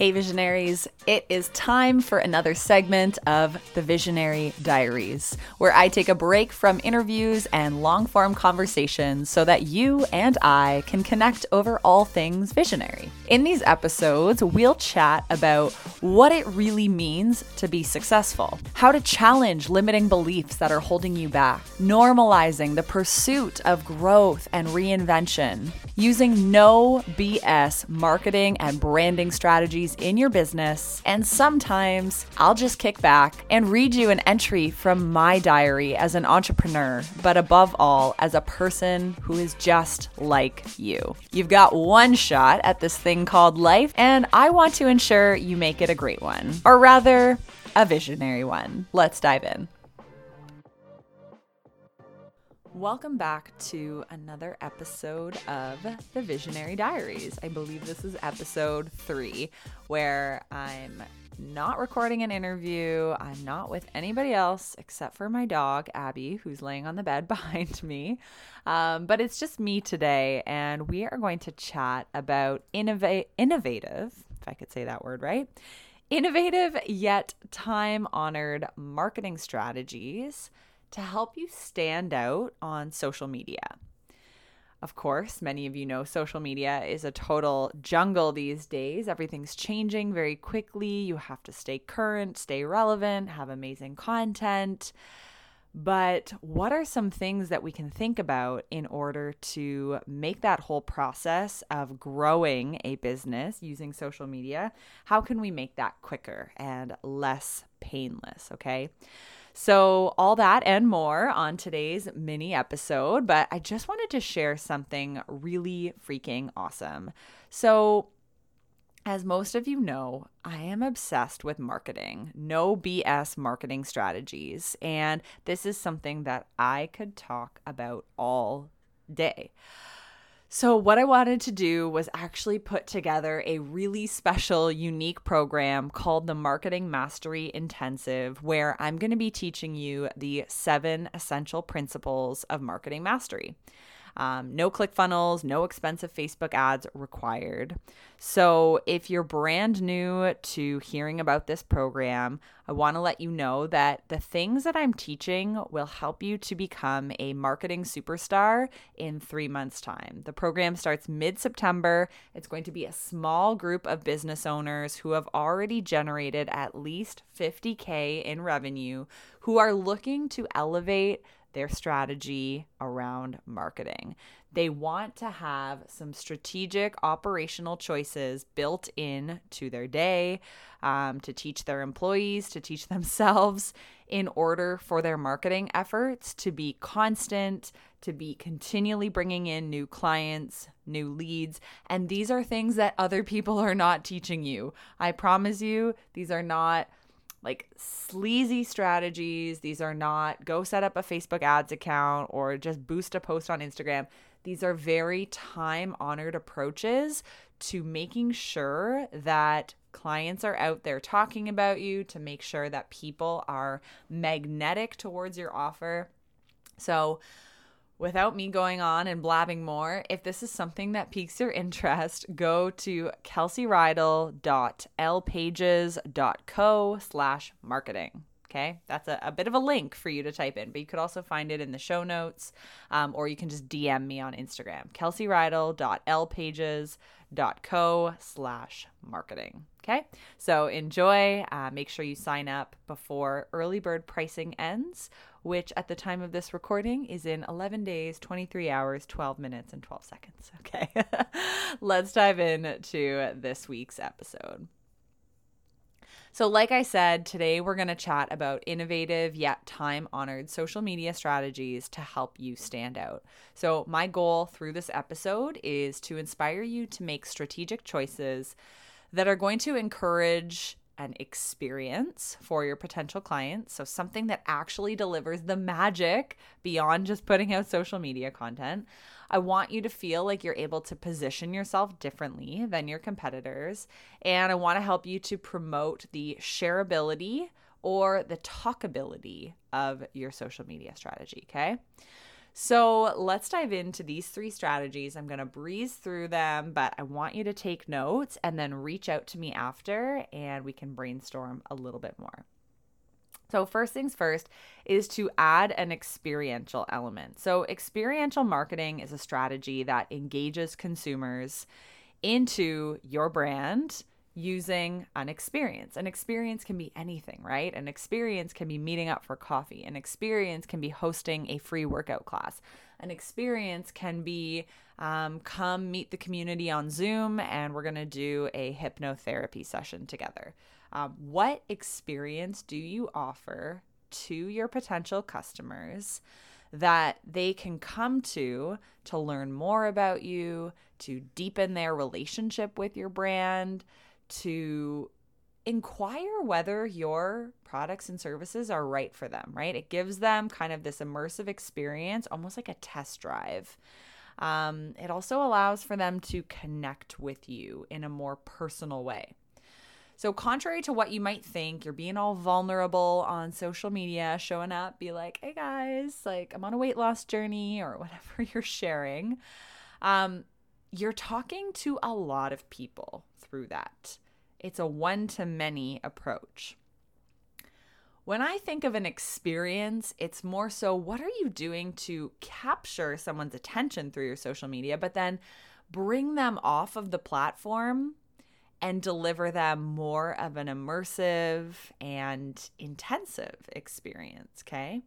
Hey, visionaries, it is time for another segment of the Visionary Diaries, where I take a break from interviews and long form conversations so that you and I can connect over all things visionary. In these episodes, we'll chat about what it really means to be successful, how to challenge limiting beliefs that are holding you back, normalizing the pursuit of growth and reinvention, using no BS marketing and branding strategies in your business, and sometimes I'll just kick back and read you an entry from my diary as an entrepreneur, but above all, as a person who is just like you. You've got one shot at this thing called life, and I want to ensure you make it a great one, or rather, a visionary one. Let's dive in. Welcome back to another episode of the Visionary Diaries. I believe this is episode three, where I'm not recording an interview. I'm not with anybody else except for my dog, Abby, who's laying on the bed behind me. Um, but it's just me today, and we are going to chat about innova- innovative, if I could say that word right, innovative yet time honored marketing strategies to help you stand out on social media. Of course, many of you know social media is a total jungle these days. Everything's changing very quickly. You have to stay current, stay relevant, have amazing content. But what are some things that we can think about in order to make that whole process of growing a business using social media? How can we make that quicker and less painless? Okay. So, all that and more on today's mini episode, but I just wanted to share something really freaking awesome. So, as most of you know, I am obsessed with marketing, no BS marketing strategies. And this is something that I could talk about all day. So, what I wanted to do was actually put together a really special, unique program called the Marketing Mastery Intensive, where I'm going to be teaching you the seven essential principles of marketing mastery. Um, no ClickFunnels, no expensive Facebook ads required. So, if you're brand new to hearing about this program, I want to let you know that the things that I'm teaching will help you to become a marketing superstar in three months' time. The program starts mid September. It's going to be a small group of business owners who have already generated at least 50K in revenue who are looking to elevate their strategy around marketing. They want to have some strategic operational choices built in to their day um, to teach their employees, to teach themselves in order for their marketing efforts to be constant, to be continually bringing in new clients, new leads. And these are things that other people are not teaching you. I promise you, these are not like sleazy strategies. These are not go set up a Facebook ads account or just boost a post on Instagram. These are very time honored approaches to making sure that clients are out there talking about you, to make sure that people are magnetic towards your offer. So, without me going on and blabbing more, if this is something that piques your interest, go to kelseyrydell.lpages.co slash marketing. Okay, that's a, a bit of a link for you to type in, but you could also find it in the show notes um, or you can just DM me on Instagram, kelseyrydell.lpages.co slash marketing. Okay, so enjoy. Uh, make sure you sign up before early bird pricing ends which at the time of this recording is in 11 days, 23 hours, 12 minutes, and 12 seconds. Okay, let's dive into this week's episode. So, like I said, today we're going to chat about innovative yet time honored social media strategies to help you stand out. So, my goal through this episode is to inspire you to make strategic choices that are going to encourage an experience for your potential clients. So, something that actually delivers the magic beyond just putting out social media content. I want you to feel like you're able to position yourself differently than your competitors. And I want to help you to promote the shareability or the talkability of your social media strategy. Okay. So let's dive into these three strategies. I'm going to breeze through them, but I want you to take notes and then reach out to me after and we can brainstorm a little bit more. So, first things first is to add an experiential element. So, experiential marketing is a strategy that engages consumers into your brand using an experience. An experience can be anything, right? An experience can be meeting up for coffee. An experience can be hosting a free workout class. An experience can be um, come meet the community on Zoom and we're going to do a hypnotherapy session together. Um, what experience do you offer to your potential customers that they can come to to learn more about you, to deepen their relationship with your brand, to inquire whether your products and services are right for them, right? It gives them kind of this immersive experience, almost like a test drive. Um, it also allows for them to connect with you in a more personal way. So, contrary to what you might think, you're being all vulnerable on social media, showing up, be like, hey guys, like I'm on a weight loss journey or whatever you're sharing. Um, you're talking to a lot of people through that. It's a one to many approach. When I think of an experience, it's more so what are you doing to capture someone's attention through your social media, but then bring them off of the platform and deliver them more of an immersive and intensive experience. Okay.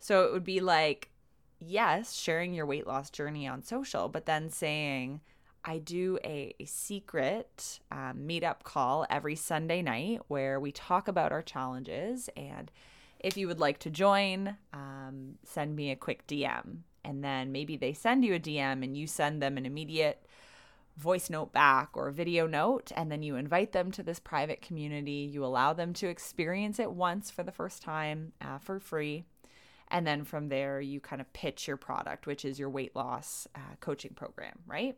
So it would be like, yes, sharing your weight loss journey on social, but then saying, I do a, secret um, meetup call every Sunday night where we talk about our challenges. And if you would like to join, um, send me a quick DM. And then maybe they send you a DM and you send them an immediate voice note back or video note, and then you invite them to this private community. You allow them to experience it once for the first time uh, for free. And then from there, you kind of pitch your product, which is your weight loss uh, coaching program, right?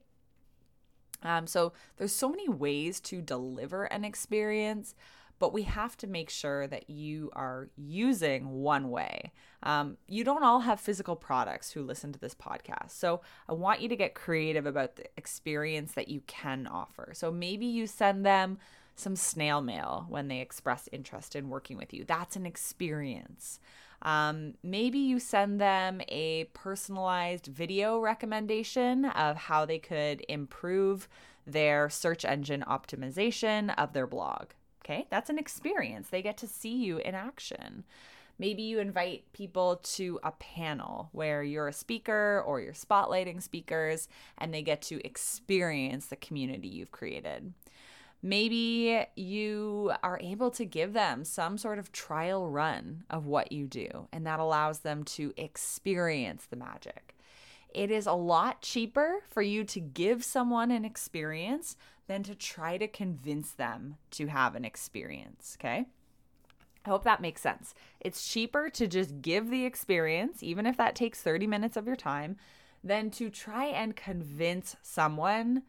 Um, so there's so many ways to deliver an experience but we have to make sure that you are using one way. Um, you don't all have physical products who listen to this podcast. So I want you to get creative about the experience that you can offer. So maybe you send them some snail mail when they express interest in working with you. That's an experience. Um, maybe you send them a personalized video recommendation of how they could improve their search engine optimization of their blog. Okay, that's an experience. They get to see you in action. Maybe you invite people to a panel where you're a speaker or you're spotlighting speakers and they get to experience the community you've created. Maybe you are able to give them some sort of trial run of what you do, and that allows them to experience the magic. It is a lot cheaper for you to give someone an experience than to try to convince them to have an experience. Okay. I hope that makes sense. It's cheaper to just give the experience, even if that takes 30 minutes of your time, than to try and convince someone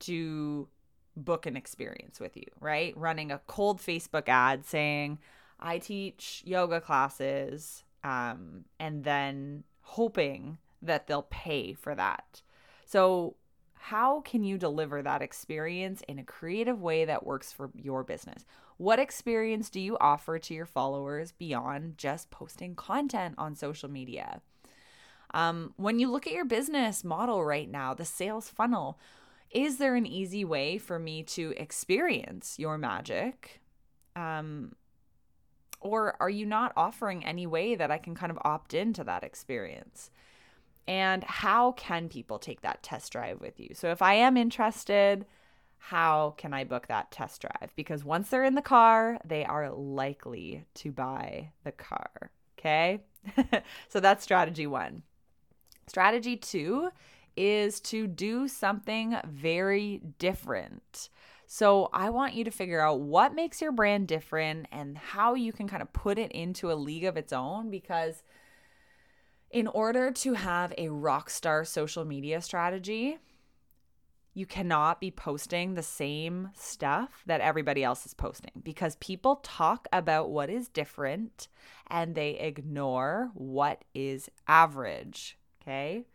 to book an experience with you, right? Running a cold Facebook ad saying, I teach yoga classes, um, and then hoping that they'll pay for that. So, how can you deliver that experience in a creative way that works for your business? What experience do you offer to your followers beyond just posting content on social media? Um, when you look at your business model right now, the sales funnel, is there an easy way for me to experience your magic? Um, or are you not offering any way that I can kind of opt into that experience? and how can people take that test drive with you? So if I am interested, how can I book that test drive? Because once they're in the car, they are likely to buy the car. Okay. so that's strategy one. Strategy two is to do something very different. So I want you to figure out what makes your brand different and how you can kind of put it into a league of its own because in order to have a rock star social media strategy, you cannot be posting the same stuff that everybody else is posting because people talk about what is different and they ignore what is average. Okay.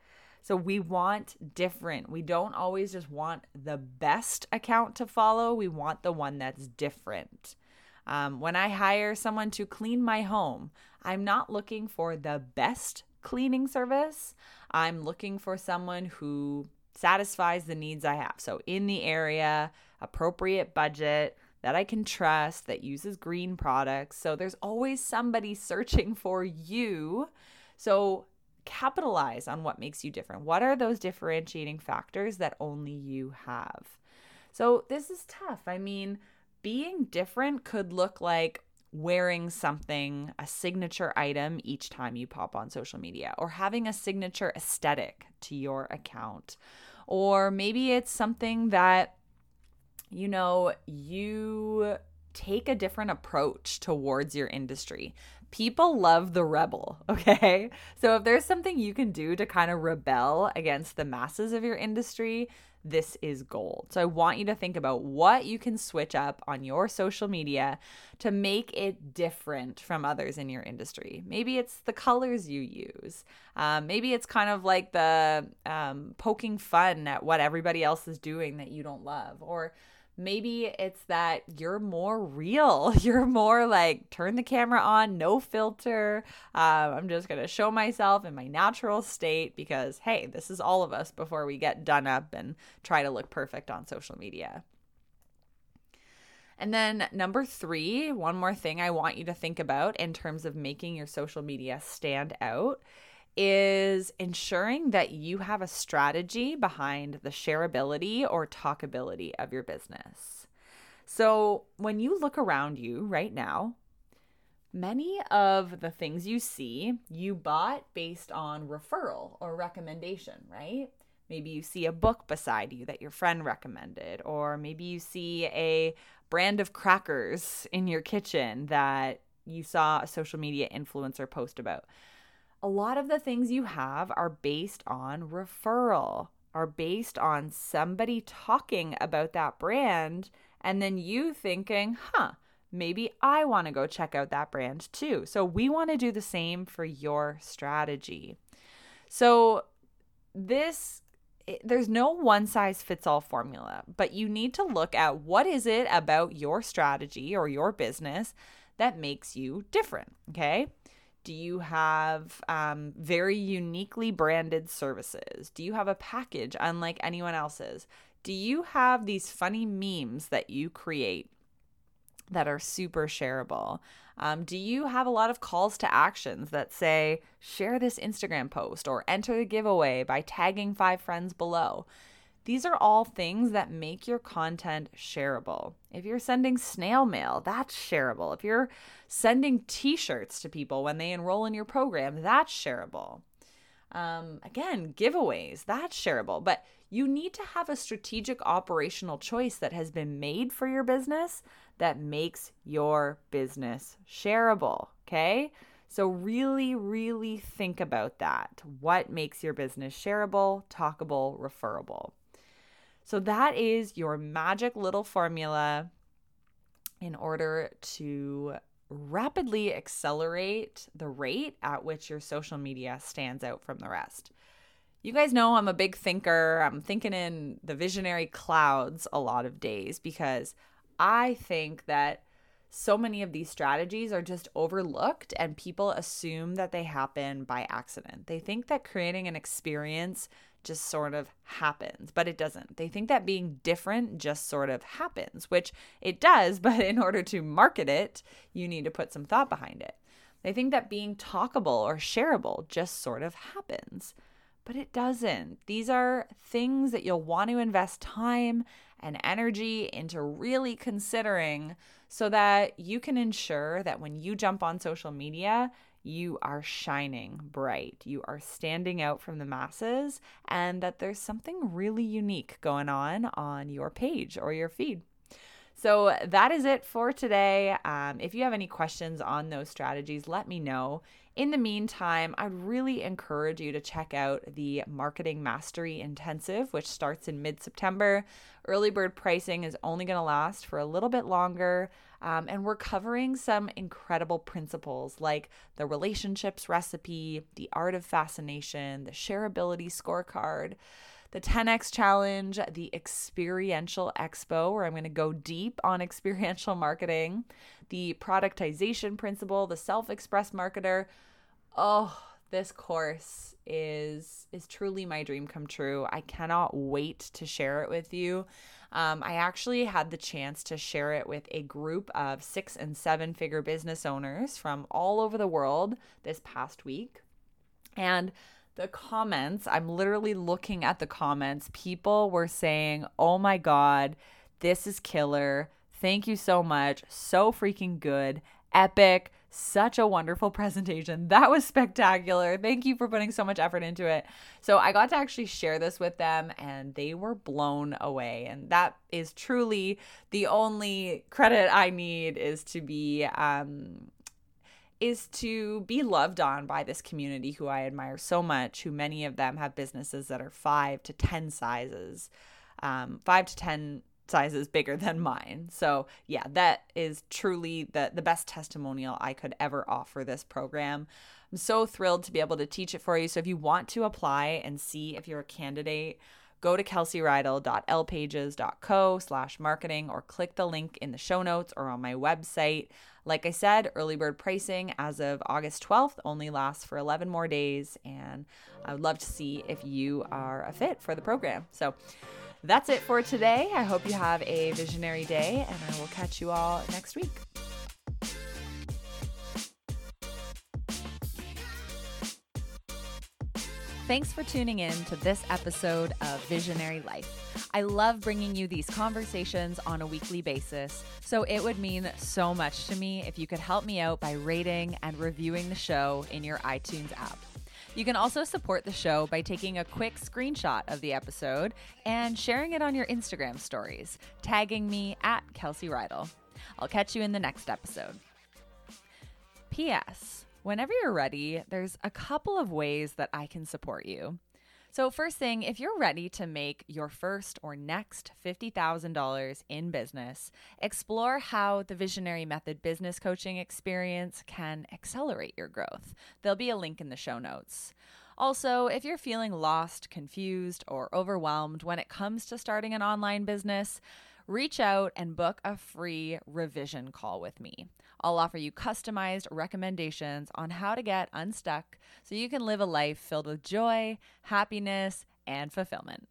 So we want different. We don't always just want the best account to follow, we want the one that's different. Um, when I hire someone to clean my home, I'm not looking for the best cleaning service. I'm looking for someone who satisfies the needs I have. So, in the area, appropriate budget, that I can trust, that uses green products. So, there's always somebody searching for you. So, capitalize on what makes you different. What are those differentiating factors that only you have? So, this is tough. I mean, being different could look like wearing something, a signature item each time you pop on social media, or having a signature aesthetic to your account. Or maybe it's something that, you know, you take a different approach towards your industry. People love the rebel, okay? So if there's something you can do to kind of rebel against the masses of your industry, this is gold. So I want you to think about what you can switch up on your social media to make it different from others in your industry. Maybe it's the colors you use. Um, maybe it's kind of like the um, poking fun at what everybody else is doing that you don't love. Or Maybe it's that you're more real. You're more like turn the camera on, no filter. Um, I'm just going to show myself in my natural state because, hey, this is all of us before we get done up and try to look perfect on social media. And then, number three, one more thing I want you to think about in terms of making your social media stand out is ensuring that you have a strategy behind the shareability or talkability of your business. So, when you look around you right now, many of the things you see you bought based on referral or recommendation, right? Maybe you see a book beside you that your friend recommended, or maybe you see a brand of crackers in your kitchen that you saw a social media influencer post about a lot of the things you have are based on referral, are based on somebody talking about that brand, and then you thinking, huh, maybe I want to go check out that brand too. So we want to do the same for your strategy. So this there's no one size fits all formula, but you need to look at what is it about your strategy or your business that makes you different, okay? Do you have um, very uniquely branded services? Do you have a package unlike anyone else's? Do you have these funny memes that you create that are super shareable? Um, do you have a lot of calls to actions that say, share this Instagram post or enter the giveaway by tagging five friends below? These are all things that make your content shareable. If you're sending snail mail, that's shareable. If you're sending t shirts to people when they enroll in your program, that's shareable. Um, again, giveaways, that's shareable. But you need to have a strategic operational choice that has been made for your business that makes your business shareable. Okay. So, really, really think about that. What makes your business shareable, talkable, referable? So that is your magic little formula in order to rapidly accelerate the rate at which your social media stands out from the rest. You guys know I'm a big thinker. I'm thinking in the visionary clouds a lot of days because I think that so many of these strategies are just overlooked and people assume that they happen by accident. They think that creating an experience just sort of happens, but it doesn't. They think that being different just sort of happens, which it does, but in order to market it, you need to put some thought behind it. They think that being talkable or shareable just sort of happens, but it doesn't. These are things that you'll want to invest time and energy into really considering so that you can ensure that when you jump on social media, you are shining bright, you are standing out from the masses, and that there's something really unique going on on your page or your feed. So that is it for today. Um, if you have any questions on those strategies, let me know. In the meantime, I'd really encourage you to check out the Marketing Mastery Intensive, which starts in mid September. Early bird pricing is only going to last for a little bit longer. Um, and we're covering some incredible principles like the relationships recipe, the art of fascination, the shareability scorecard the 10x challenge, the experiential expo, where I'm going to go deep on experiential marketing, the productization principle, the self express marketer. Oh, this course is is truly my dream come true. I cannot wait to share it with you. Um, I actually had the chance to share it with a group of six and seven figure business owners from all over the world this past week. And the comments, I'm literally looking at the comments. People were saying, oh my God, this is killer. Thank you so much. So freaking good. Epic. Such a wonderful presentation. That was spectacular. Thank you for putting so much effort into it. So, I got to actually share this with them and they were blown away. And that is truly the only credit I need is to be um, is to be loved on by this community who I admire so much, who many of them have businesses that are five to 10 sizes, um, five to 10 sizes bigger than mine. So, yeah, that is truly the, the best testimonial I could ever offer this program. I'm so thrilled to be able to teach it for you. So, if you want to apply and see if you're a candidate, go to kelseyrydell.lpages.co slash marketing or click the link in the show notes or on my website. Like I said, early bird pricing as of August 12th only lasts for 11 more days, and I would love to see if you are a fit for the program. So that's it for today. I hope you have a visionary day, and I will catch you all next week. Thanks for tuning in to this episode of Visionary Life. I love bringing you these conversations on a weekly basis, so it would mean so much to me if you could help me out by rating and reviewing the show in your iTunes app. You can also support the show by taking a quick screenshot of the episode and sharing it on your Instagram stories, tagging me at Kelsey Rydell. I'll catch you in the next episode. P.S. Whenever you're ready, there's a couple of ways that I can support you. So, first thing, if you're ready to make your first or next $50,000 in business, explore how the Visionary Method business coaching experience can accelerate your growth. There'll be a link in the show notes. Also, if you're feeling lost, confused, or overwhelmed when it comes to starting an online business, reach out and book a free revision call with me. I'll offer you customized recommendations on how to get unstuck so you can live a life filled with joy, happiness, and fulfillment.